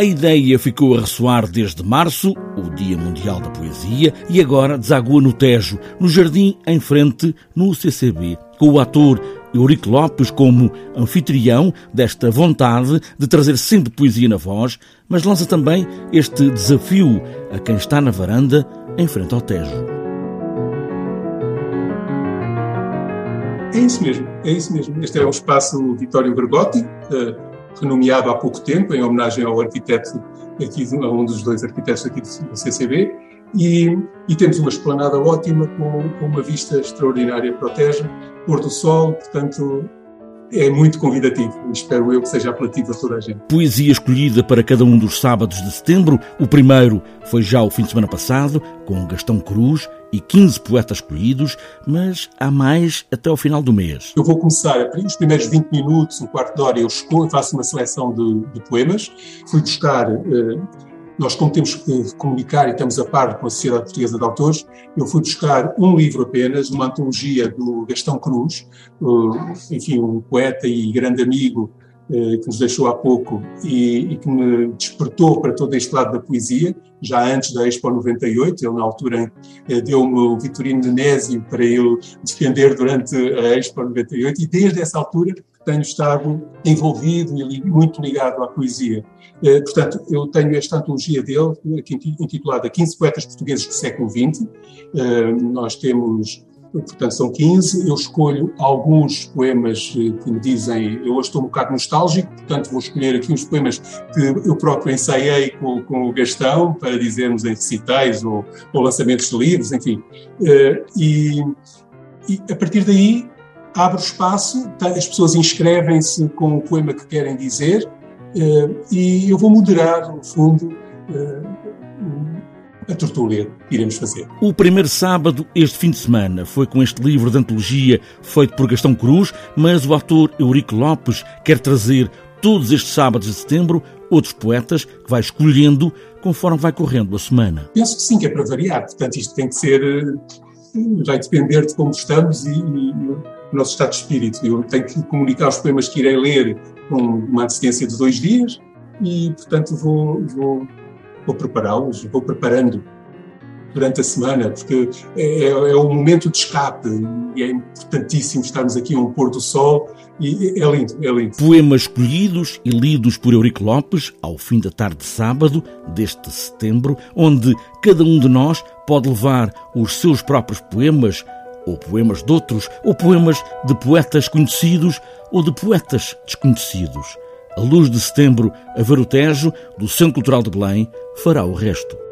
A ideia ficou a ressoar desde março, o Dia Mundial da Poesia, e agora desagua no Tejo, no jardim em frente, no CCB, com o ator Eurico Lopes como anfitrião desta vontade de trazer sempre poesia na voz, mas lança também este desafio a quem está na varanda em frente ao Tejo. É isso mesmo, é isso mesmo. Este é o espaço Vitório Bergotti, uh, renomeado há pouco tempo, em homenagem ao arquiteto, aqui, a um dos dois arquitetos aqui do CCB, e, e temos uma esplanada ótima com, com uma vista extraordinária para o Tejo, pôr do sol, portanto é muito convidativo. Espero eu que seja apelativo a toda a gente. Poesia escolhida para cada um dos sábados de setembro. O primeiro foi já o fim de semana passado, com Gastão Cruz e 15 poetas escolhidos, mas há mais até ao final do mês. Eu vou começar, os primeiros 20 minutos, um quarto de hora, eu escolho, faço uma seleção de, de poemas. Fui buscar. Uh, nós, como temos que comunicar e estamos a par com a Sociedade Portuguesa de Autores, eu fui buscar um livro apenas, uma antologia do Gastão Cruz, enfim, um poeta e grande amigo eh, que nos deixou há pouco e, e, que me despertou para todo este lado da poesia, já antes da Expo 98. Ele, na altura, eh, deu-me o Vitorino de Nésio para eu defender durante a Expo 98 e desde essa altura tenho estado envolvido e muito ligado à poesia. Eh, portanto, eu tenho esta antologia dele, intitulada 15 Poetas Portugueses do Século XX. Nós temos portanto são 15. Eu escolho alguns poemas eh, que me dizem, eu hoje estou um bocado nostálgico, portanto vou escolher aqui uns poemas que eu próprio ensaiei com, com o Gastão, para dizermos em recitais ou, ou lançamentos de livros, enfim. Eh, e, e a partir daí abro espaço, tá, as pessoas inscrevem-se com o poema que querem dizer eh, e eu vou moderar, no fundo, a tertúlia que iremos fazer. O primeiro sábado, este fim de semana, foi com este livro de antologia feito por Gastão Cruz, mas o ator Eurico Lopes quer trazer todos estes sábados de setembro outros poetas que vai escolhendo conforme vai correndo a semana. Penso que sim, que é para variar. Portanto, isto tem que ser. Eh, vai depender de como estamos e, e o nosso estado de espírito. Eu tenho que comunicar os poemas que irei ler com uma antecedência de dois dias e, portanto, vou, vou vou prepará-los, vou preparando durante a semana, porque é, é, é um momento de escape e é importantíssimo estarmos aqui a um pôr do sol e é lindo, é lindo. Poemas escolhidos e lidos por Eurico Lopes ao fim da tarde de sábado deste setembro, onde cada um de nós pode levar os seus próprios poemas ou poemas de outros, ou poemas de poetas conhecidos ou de poetas desconhecidos. A luz de setembro, a ver o Tejo, do Centro Cultural de Belém, fará o resto.